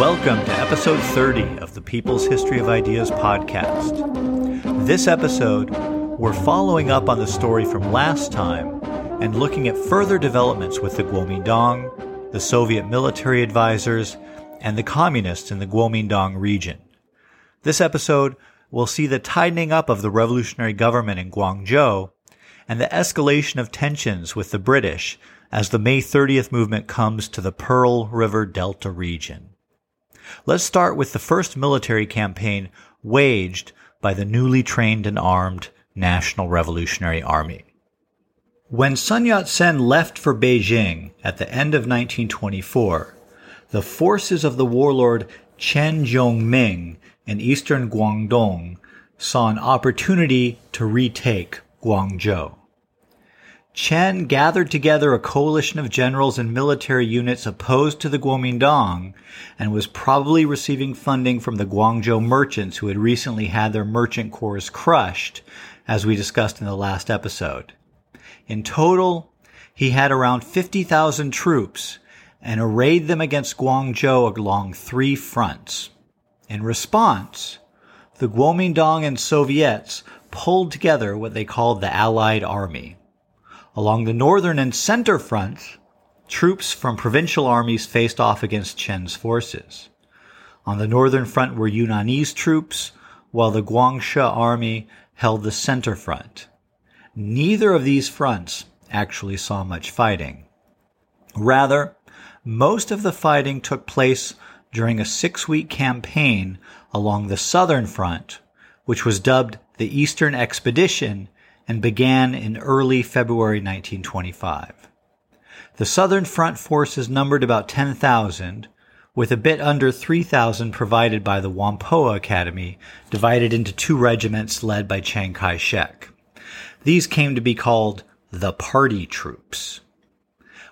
Welcome to episode 30 of the People's History of Ideas podcast. This episode, we're following up on the story from last time and looking at further developments with the Kuomintang, the Soviet military advisors, and the communists in the Kuomintang region. This episode will see the tightening up of the revolutionary government in Guangzhou and the escalation of tensions with the British as the May 30th movement comes to the Pearl River Delta region. Let's start with the first military campaign waged by the newly trained and armed National Revolutionary Army. When Sun Yat-sen left for Beijing at the end of 1924, the forces of the warlord Chen Jiongming in eastern Guangdong saw an opportunity to retake Guangzhou. Chen gathered together a coalition of generals and military units opposed to the Kuomintang and was probably receiving funding from the Guangzhou merchants who had recently had their merchant corps crushed, as we discussed in the last episode. In total, he had around 50,000 troops and arrayed them against Guangzhou along three fronts. In response, the Kuomintang and Soviets pulled together what they called the Allied Army. Along the northern and center fronts, troops from provincial armies faced off against Chen's forces. On the northern front were Yunnanese troops, while the Guangxi army held the center front. Neither of these fronts actually saw much fighting. Rather, most of the fighting took place during a six week campaign along the southern front, which was dubbed the Eastern Expedition and began in early February 1925. The Southern Front forces numbered about 10,000, with a bit under 3,000 provided by the Whampoa Academy, divided into two regiments led by Chiang Kai-shek. These came to be called the Party Troops.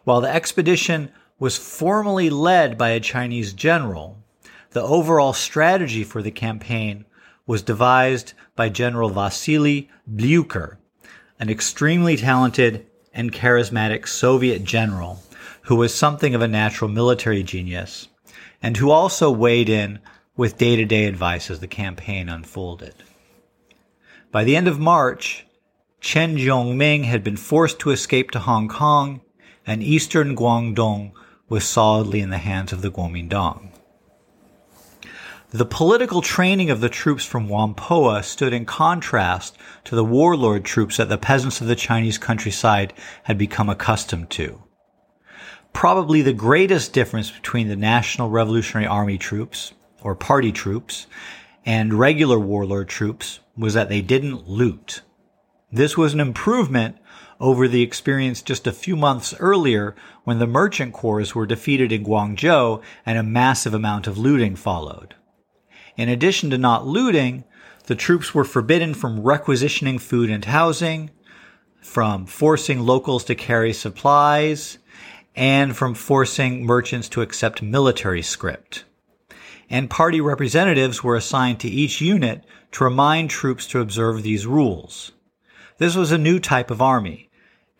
While the expedition was formally led by a Chinese general, the overall strategy for the campaign was devised by General Vasily Blyucher, an extremely talented and charismatic Soviet general who was something of a natural military genius and who also weighed in with day to day advice as the campaign unfolded. By the end of March, Chen Jiongming had been forced to escape to Hong Kong and eastern Guangdong was solidly in the hands of the Kuomintang. The political training of the troops from Whampoa stood in contrast to the warlord troops that the peasants of the Chinese countryside had become accustomed to. Probably the greatest difference between the National Revolutionary Army troops, or party troops, and regular warlord troops was that they didn't loot. This was an improvement over the experience just a few months earlier when the merchant corps were defeated in Guangzhou and a massive amount of looting followed. In addition to not looting, the troops were forbidden from requisitioning food and housing, from forcing locals to carry supplies, and from forcing merchants to accept military scrip. And party representatives were assigned to each unit to remind troops to observe these rules. This was a new type of army,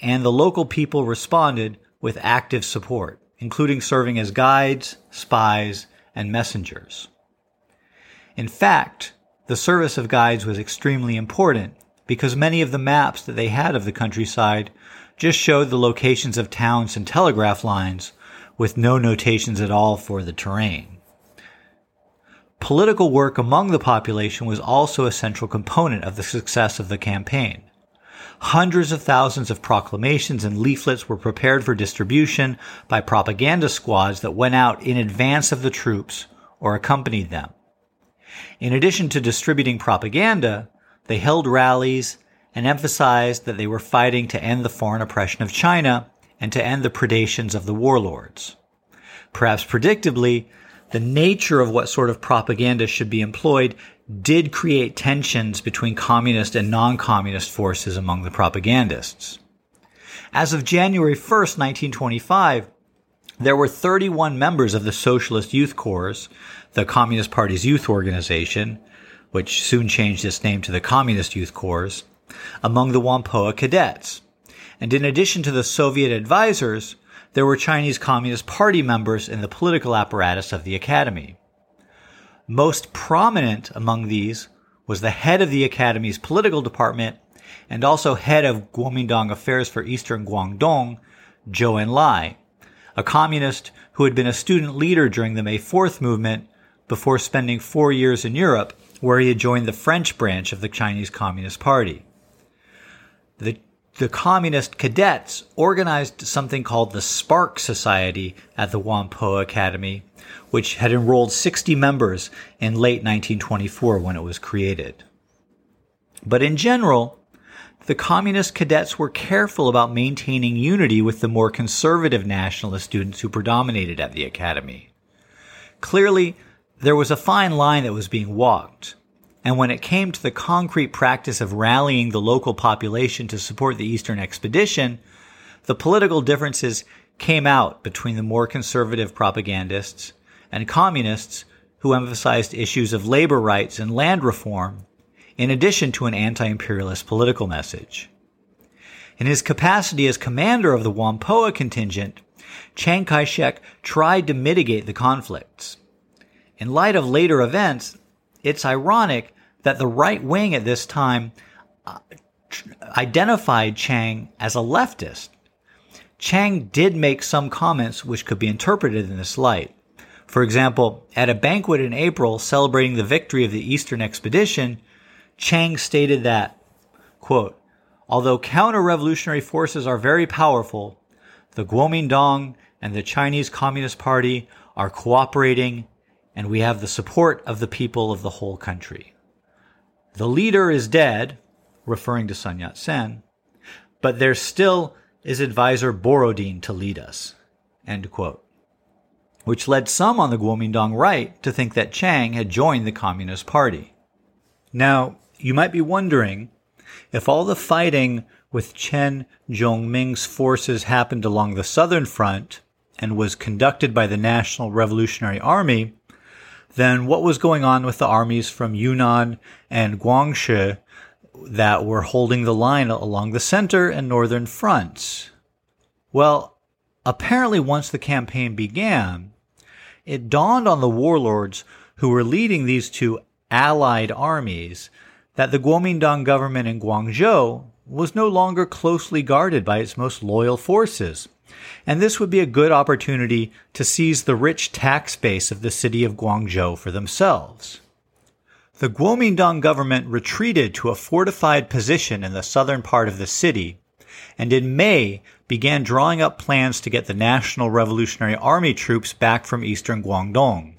and the local people responded with active support, including serving as guides, spies, and messengers. In fact, the service of guides was extremely important because many of the maps that they had of the countryside just showed the locations of towns and telegraph lines with no notations at all for the terrain. Political work among the population was also a central component of the success of the campaign. Hundreds of thousands of proclamations and leaflets were prepared for distribution by propaganda squads that went out in advance of the troops or accompanied them. In addition to distributing propaganda, they held rallies and emphasized that they were fighting to end the foreign oppression of China and to end the predations of the warlords. Perhaps predictably, the nature of what sort of propaganda should be employed did create tensions between communist and non-communist forces among the propagandists. As of January 1st, 1925, there were 31 members of the Socialist Youth Corps, the Communist Party's youth organization, which soon changed its name to the Communist Youth Corps, among the Whampoa cadets. And in addition to the Soviet advisors, there were Chinese Communist Party members in the political apparatus of the academy. Most prominent among these was the head of the academy's political department and also head of Kuomintang affairs for Eastern Guangdong, Zhou Enlai, a communist who had been a student leader during the May 4th movement before spending four years in Europe, where he had joined the French branch of the Chinese Communist Party. The the communist cadets organized something called the Spark Society at the Whampoa Academy, which had enrolled 60 members in late 1924 when it was created. But in general, the communist cadets were careful about maintaining unity with the more conservative nationalist students who predominated at the academy. Clearly, there was a fine line that was being walked. And when it came to the concrete practice of rallying the local population to support the Eastern expedition, the political differences came out between the more conservative propagandists and communists who emphasized issues of labor rights and land reform, in addition to an anti-imperialist political message. In his capacity as commander of the Whampoa contingent, Chiang Kai-shek tried to mitigate the conflicts. In light of later events, it's ironic that the right wing at this time uh, identified Chiang as a leftist. Chiang did make some comments which could be interpreted in this light. For example, at a banquet in April celebrating the victory of the Eastern Expedition, Chiang stated that, quote, although counter-revolutionary forces are very powerful, the Kuomintang and the Chinese Communist Party are cooperating and we have the support of the people of the whole country. The leader is dead, referring to Sun Yat sen, but there still is advisor Borodin to lead us. End quote. Which led some on the Kuomintang right to think that Chiang had joined the Communist Party. Now, you might be wondering if all the fighting with Chen Jiongming's forces happened along the southern front and was conducted by the National Revolutionary Army, then what was going on with the armies from Yunnan and Guangxi that were holding the line along the center and northern fronts? Well, apparently once the campaign began, it dawned on the warlords who were leading these two allied armies that the Kuomintang government in Guangzhou was no longer closely guarded by its most loyal forces and this would be a good opportunity to seize the rich tax base of the city of Guangzhou for themselves. The Kuomintang government retreated to a fortified position in the southern part of the city, and in May began drawing up plans to get the National Revolutionary Army troops back from eastern Guangdong.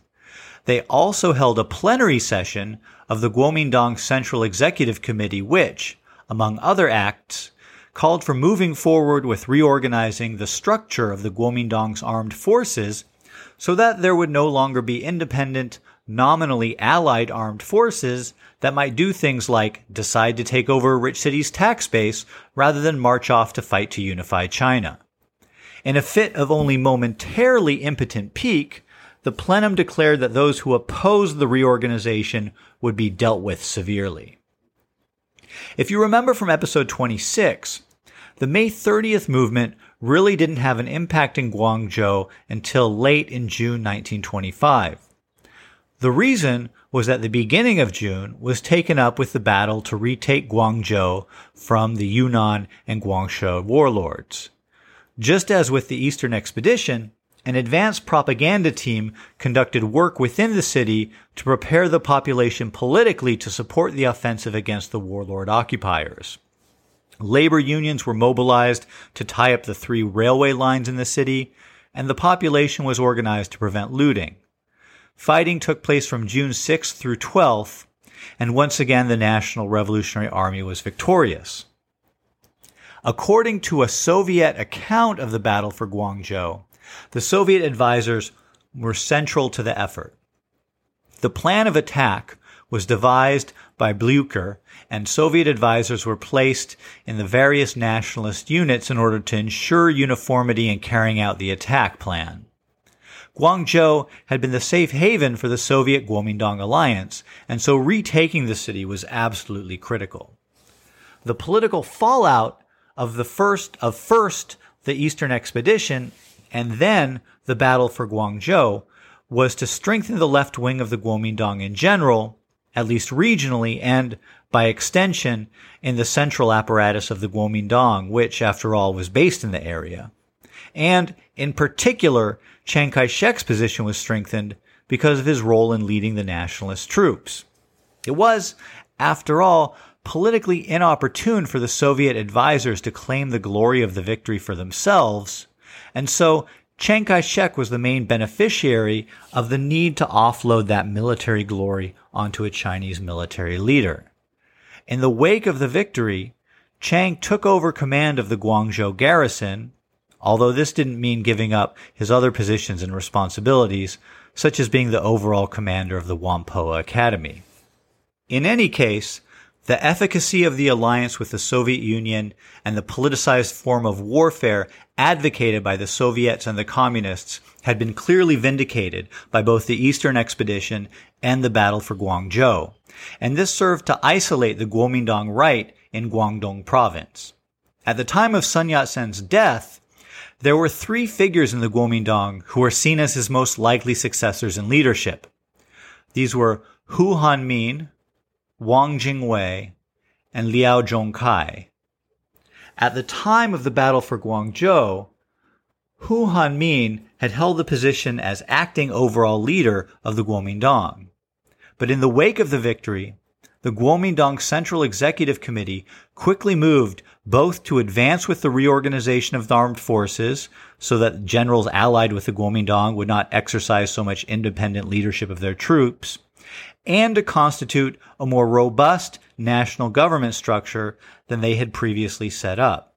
They also held a plenary session of the Kuomintang Central Executive Committee, which, among other acts, called for moving forward with reorganizing the structure of the Kuomintang's armed forces so that there would no longer be independent, nominally allied armed forces that might do things like decide to take over a rich city's tax base rather than march off to fight to unify China. In a fit of only momentarily impotent pique, the plenum declared that those who opposed the reorganization would be dealt with severely. If you remember from episode 26, the May 30th movement really didn't have an impact in Guangzhou until late in June 1925. The reason was that the beginning of June was taken up with the battle to retake Guangzhou from the Yunnan and Guangxi warlords. Just as with the Eastern Expedition, an advanced propaganda team conducted work within the city to prepare the population politically to support the offensive against the warlord occupiers. Labor unions were mobilized to tie up the three railway lines in the city, and the population was organized to prevent looting. Fighting took place from June 6th through 12th, and once again the National Revolutionary Army was victorious. According to a Soviet account of the battle for Guangzhou, the Soviet advisors were central to the effort. The plan of attack was devised by Blucher, and Soviet advisors were placed in the various nationalist units in order to ensure uniformity in carrying out the attack plan. Guangzhou had been the safe haven for the Soviet Kuomintang alliance, and so retaking the city was absolutely critical. The political fallout of the first of first the Eastern expedition and then the battle for Guangzhou was to strengthen the left wing of the Kuomintang in general, at least regionally, and by extension in the central apparatus of the Kuomintang, which, after all, was based in the area. And in particular, Chiang Kai-shek's position was strengthened because of his role in leading the nationalist troops. It was, after all, politically inopportune for the Soviet advisors to claim the glory of the victory for themselves, and so Chiang Kai shek was the main beneficiary of the need to offload that military glory onto a Chinese military leader. In the wake of the victory, Chiang took over command of the Guangzhou garrison, although this didn't mean giving up his other positions and responsibilities, such as being the overall commander of the Whampoa Academy. In any case, the efficacy of the alliance with the Soviet Union and the politicized form of warfare advocated by the Soviets and the Communists had been clearly vindicated by both the Eastern Expedition and the Battle for Guangzhou, and this served to isolate the Kuomintang right in Guangdong province. At the time of Sun Yat-sen's death, there were three figures in the Kuomintang who were seen as his most likely successors in leadership. These were Hu Hanmin, Wang Jingwei, and Liao Zhongkai. At the time of the battle for Guangzhou, Hu Hanmin had held the position as acting overall leader of the Kuomintang. But in the wake of the victory, the Kuomintang Central Executive Committee quickly moved both to advance with the reorganization of the armed forces so that generals allied with the Kuomintang would not exercise so much independent leadership of their troops, and to constitute a more robust national government structure than they had previously set up.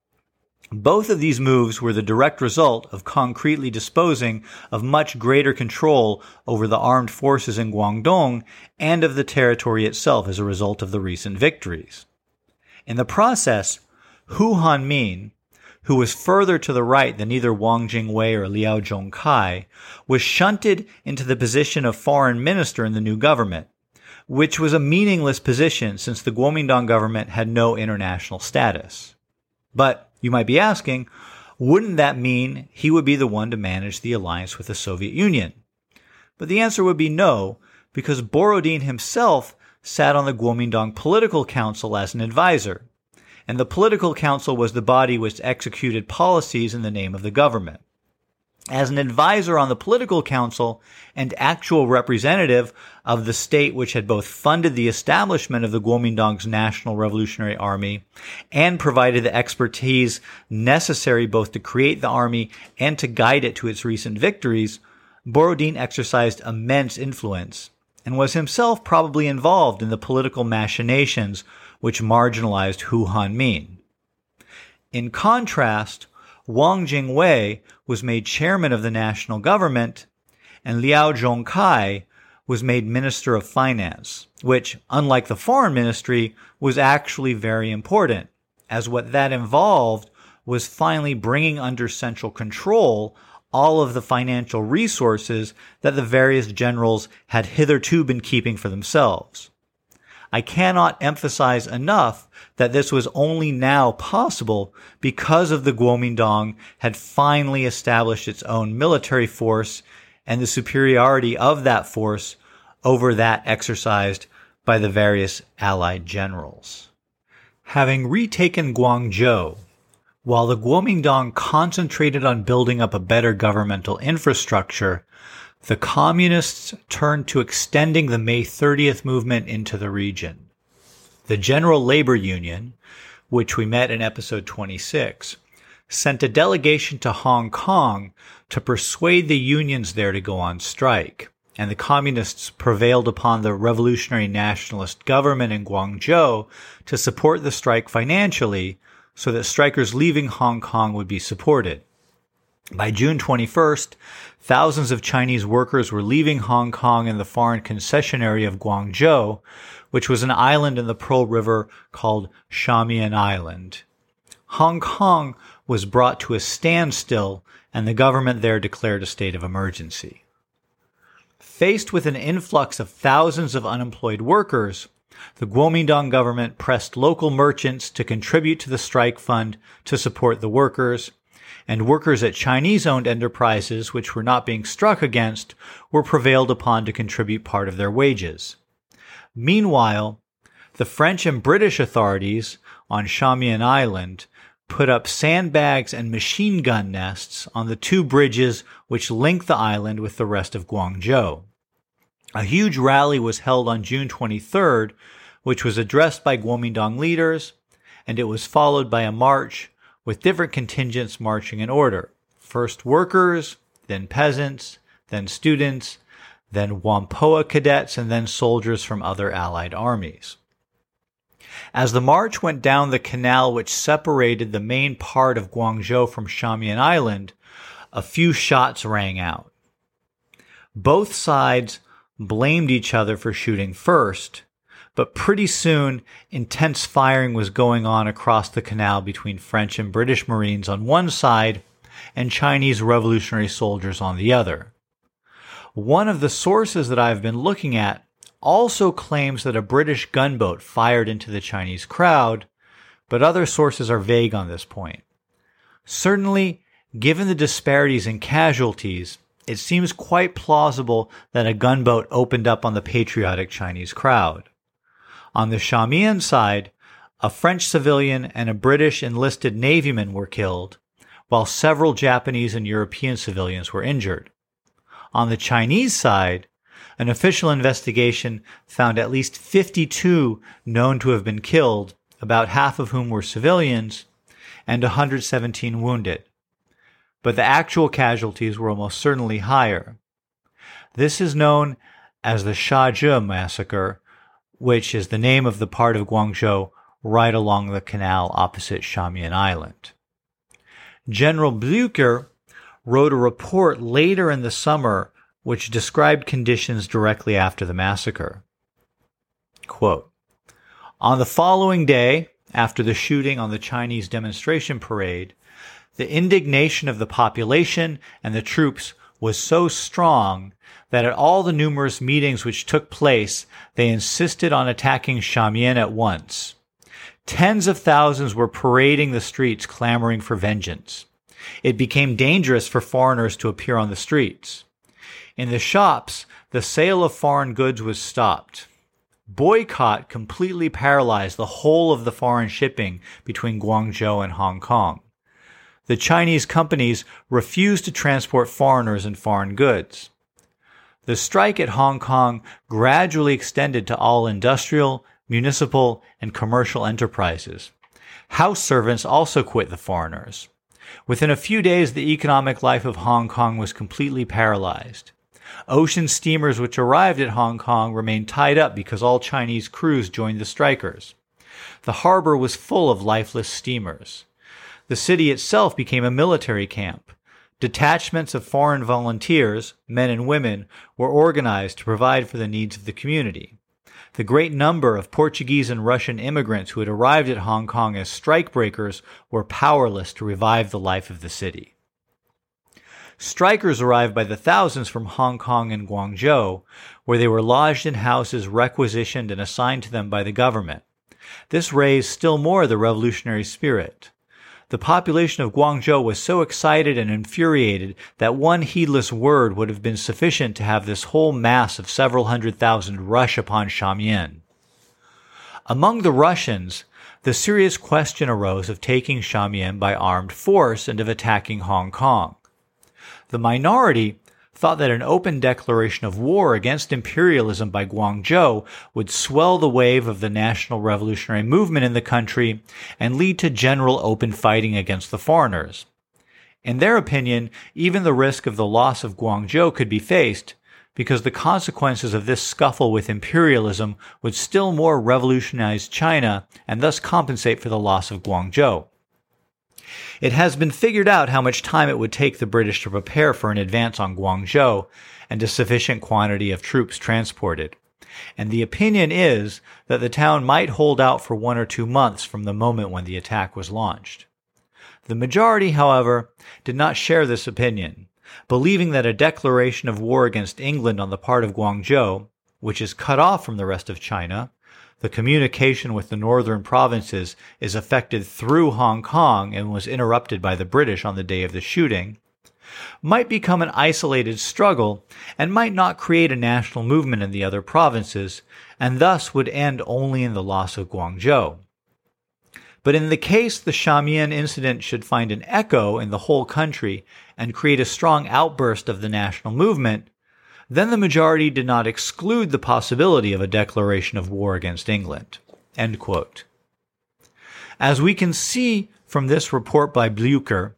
Both of these moves were the direct result of concretely disposing of much greater control over the armed forces in Guangdong and of the territory itself as a result of the recent victories. In the process, Hu Hanmin, who was further to the right than either Wang Jingwei or Liao Zhongkai, was shunted into the position of foreign minister in the new government, which was a meaningless position since the Kuomintang government had no international status. But you might be asking, wouldn't that mean he would be the one to manage the alliance with the Soviet Union? But the answer would be no, because Borodin himself sat on the Kuomintang Political Council as an advisor, and the Political Council was the body which executed policies in the name of the government as an advisor on the political council and actual representative of the state which had both funded the establishment of the Kuomintang's National Revolutionary Army and provided the expertise necessary both to create the army and to guide it to its recent victories, Borodin exercised immense influence and was himself probably involved in the political machinations which marginalized Hu Hanmin. In contrast, Wang Jingwei was made chairman of the national government, and Liao Zhongkai was made minister of finance, which, unlike the foreign ministry, was actually very important, as what that involved was finally bringing under central control all of the financial resources that the various generals had hitherto been keeping for themselves. I cannot emphasize enough that this was only now possible because of the Kuomintang had finally established its own military force and the superiority of that force over that exercised by the various allied generals. Having retaken Guangzhou, while the Kuomintang concentrated on building up a better governmental infrastructure, the communists turned to extending the May 30th movement into the region. The General Labor Union, which we met in episode 26, sent a delegation to Hong Kong to persuade the unions there to go on strike. And the communists prevailed upon the revolutionary nationalist government in Guangzhou to support the strike financially so that strikers leaving Hong Kong would be supported. By June 21st, thousands of Chinese workers were leaving Hong Kong and the foreign concession area of Guangzhou, which was an island in the Pearl River called Shamian Island. Hong Kong was brought to a standstill and the government there declared a state of emergency. Faced with an influx of thousands of unemployed workers, the Kuomintang government pressed local merchants to contribute to the strike fund to support the workers and workers at Chinese owned enterprises which were not being struck against were prevailed upon to contribute part of their wages. Meanwhile, the French and British authorities on Shamian Island put up sandbags and machine gun nests on the two bridges which link the island with the rest of Guangzhou. A huge rally was held on June 23rd, which was addressed by Kuomintang leaders, and it was followed by a march with different contingents marching in order. First workers, then peasants, then students, then Whampoa cadets, and then soldiers from other allied armies. As the march went down the canal which separated the main part of Guangzhou from Shamian Island, a few shots rang out. Both sides blamed each other for shooting first, but pretty soon intense firing was going on across the canal between French and British Marines on one side and Chinese revolutionary soldiers on the other. One of the sources that I've been looking at also claims that a British gunboat fired into the Chinese crowd, but other sources are vague on this point. Certainly, given the disparities in casualties, it seems quite plausible that a gunboat opened up on the patriotic Chinese crowd. On the Shamian side, a French civilian and a British enlisted navyman were killed, while several Japanese and European civilians were injured. On the Chinese side, an official investigation found at least 52 known to have been killed, about half of whom were civilians, and 117 wounded. But the actual casualties were almost certainly higher. This is known as the Shaji massacre, which is the name of the part of Guangzhou right along the canal opposite Shamian Island. General Blücher wrote a report later in the summer which described conditions directly after the massacre. Quote, on the following day, after the shooting on the Chinese demonstration parade, the indignation of the population and the troops was so strong that at all the numerous meetings which took place, they insisted on attacking Shamian at once. Tens of thousands were parading the streets clamoring for vengeance. It became dangerous for foreigners to appear on the streets. In the shops, the sale of foreign goods was stopped. Boycott completely paralyzed the whole of the foreign shipping between Guangzhou and Hong Kong. The Chinese companies refused to transport foreigners and foreign goods. The strike at Hong Kong gradually extended to all industrial, municipal, and commercial enterprises. House servants also quit the foreigners. Within a few days, the economic life of Hong Kong was completely paralyzed. Ocean steamers which arrived at Hong Kong remained tied up because all Chinese crews joined the strikers. The harbor was full of lifeless steamers. The city itself became a military camp. Detachments of foreign volunteers, men and women, were organized to provide for the needs of the community. The great number of Portuguese and Russian immigrants who had arrived at Hong Kong as strikebreakers were powerless to revive the life of the city. Strikers arrived by the thousands from Hong Kong and Guangzhou, where they were lodged in houses requisitioned and assigned to them by the government. This raised still more the revolutionary spirit. The population of Guangzhou was so excited and infuriated that one heedless word would have been sufficient to have this whole mass of several hundred thousand rush upon Shamian. Among the Russians, the serious question arose of taking Shamian by armed force and of attacking Hong Kong. The minority thought that an open declaration of war against imperialism by Guangzhou would swell the wave of the national revolutionary movement in the country and lead to general open fighting against the foreigners. In their opinion, even the risk of the loss of Guangzhou could be faced because the consequences of this scuffle with imperialism would still more revolutionize China and thus compensate for the loss of Guangzhou. It has been figured out how much time it would take the British to prepare for an advance on Guangzhou and a sufficient quantity of troops transported. And the opinion is that the town might hold out for one or two months from the moment when the attack was launched. The majority, however, did not share this opinion, believing that a declaration of war against England on the part of Guangzhou, which is cut off from the rest of China, the communication with the northern provinces is affected through Hong Kong and was interrupted by the British on the day of the shooting, might become an isolated struggle and might not create a national movement in the other provinces, and thus would end only in the loss of Guangzhou. But in the case the Shamian incident should find an echo in the whole country and create a strong outburst of the national movement, then the majority did not exclude the possibility of a declaration of war against England. As we can see from this report by Blücher,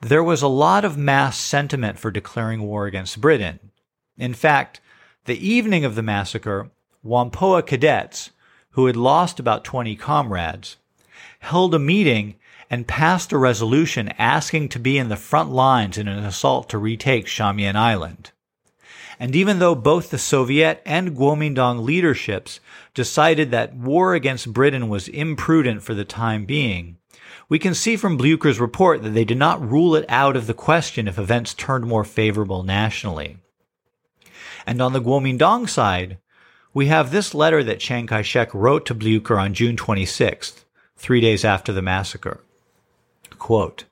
there was a lot of mass sentiment for declaring war against Britain. In fact, the evening of the massacre, Whampoa cadets, who had lost about 20 comrades, held a meeting and passed a resolution asking to be in the front lines in an assault to retake Shamian Island. And even though both the Soviet and Kuomintang leaderships decided that war against Britain was imprudent for the time being, we can see from Blücher's report that they did not rule it out of the question if events turned more favorable nationally. And on the Kuomintang side, we have this letter that Chiang Kai-shek wrote to Blücher on June 26th, three days after the massacre. Quote,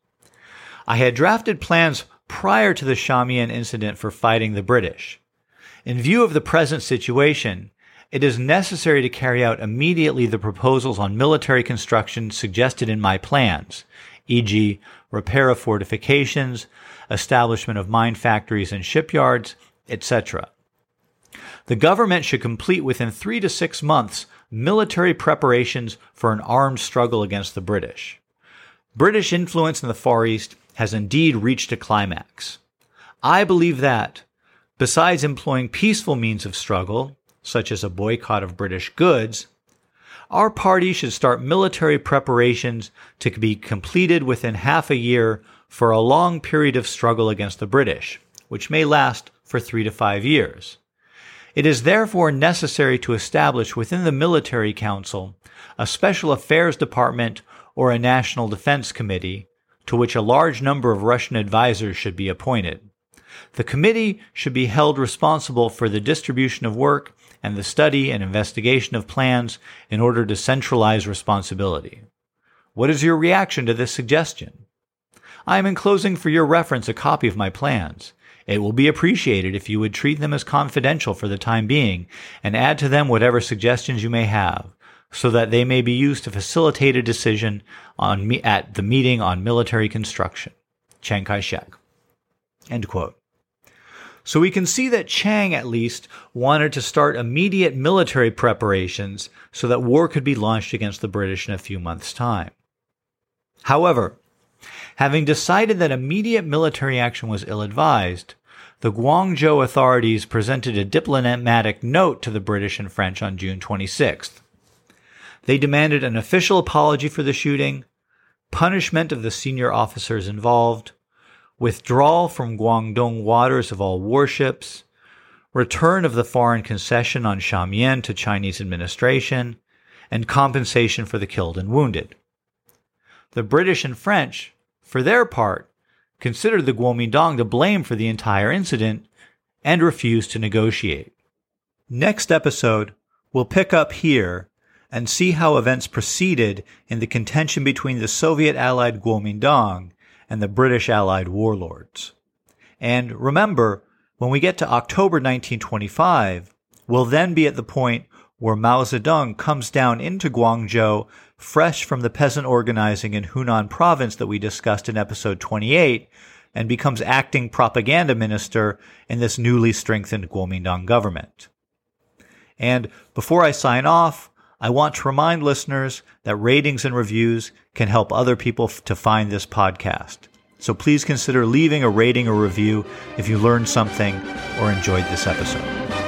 I had drafted plans prior to the Shamian incident for fighting the British. In view of the present situation, it is necessary to carry out immediately the proposals on military construction suggested in my plans, e.g., repair of fortifications, establishment of mine factories and shipyards, etc. The government should complete within three to six months military preparations for an armed struggle against the British. British influence in the Far East has indeed reached a climax. I believe that, besides employing peaceful means of struggle, such as a boycott of British goods, our party should start military preparations to be completed within half a year for a long period of struggle against the British, which may last for three to five years. It is therefore necessary to establish within the Military Council a special affairs department or a national defense committee to which a large number of Russian advisors should be appointed. The committee should be held responsible for the distribution of work and the study and investigation of plans in order to centralize responsibility. What is your reaction to this suggestion? I am enclosing for your reference a copy of my plans. It will be appreciated if you would treat them as confidential for the time being and add to them whatever suggestions you may have, so that they may be used to facilitate a decision on me- at the meeting on military construction. Chiang Kai-shek. End quote. So we can see that Chiang, at least, wanted to start immediate military preparations so that war could be launched against the British in a few months' time. However, having decided that immediate military action was ill advised, the Guangzhou authorities presented a diplomatic note to the British and French on June 26th. They demanded an official apology for the shooting, punishment of the senior officers involved, withdrawal from Guangdong waters of all warships, return of the foreign concession on Shamian to Chinese administration, and compensation for the killed and wounded. The British and French, for their part, considered the Kuomintang to blame for the entire incident and refused to negotiate. Next episode, we'll pick up here and see how events proceeded in the contention between the Soviet allied Kuomintang and the British allied warlords. And remember, when we get to October 1925, we'll then be at the point where Mao Zedong comes down into Guangzhou fresh from the peasant organizing in Hunan province that we discussed in episode 28 and becomes acting propaganda minister in this newly strengthened Kuomintang government. And before I sign off, I want to remind listeners that ratings and reviews can help other people f- to find this podcast. So please consider leaving a rating or review if you learned something or enjoyed this episode.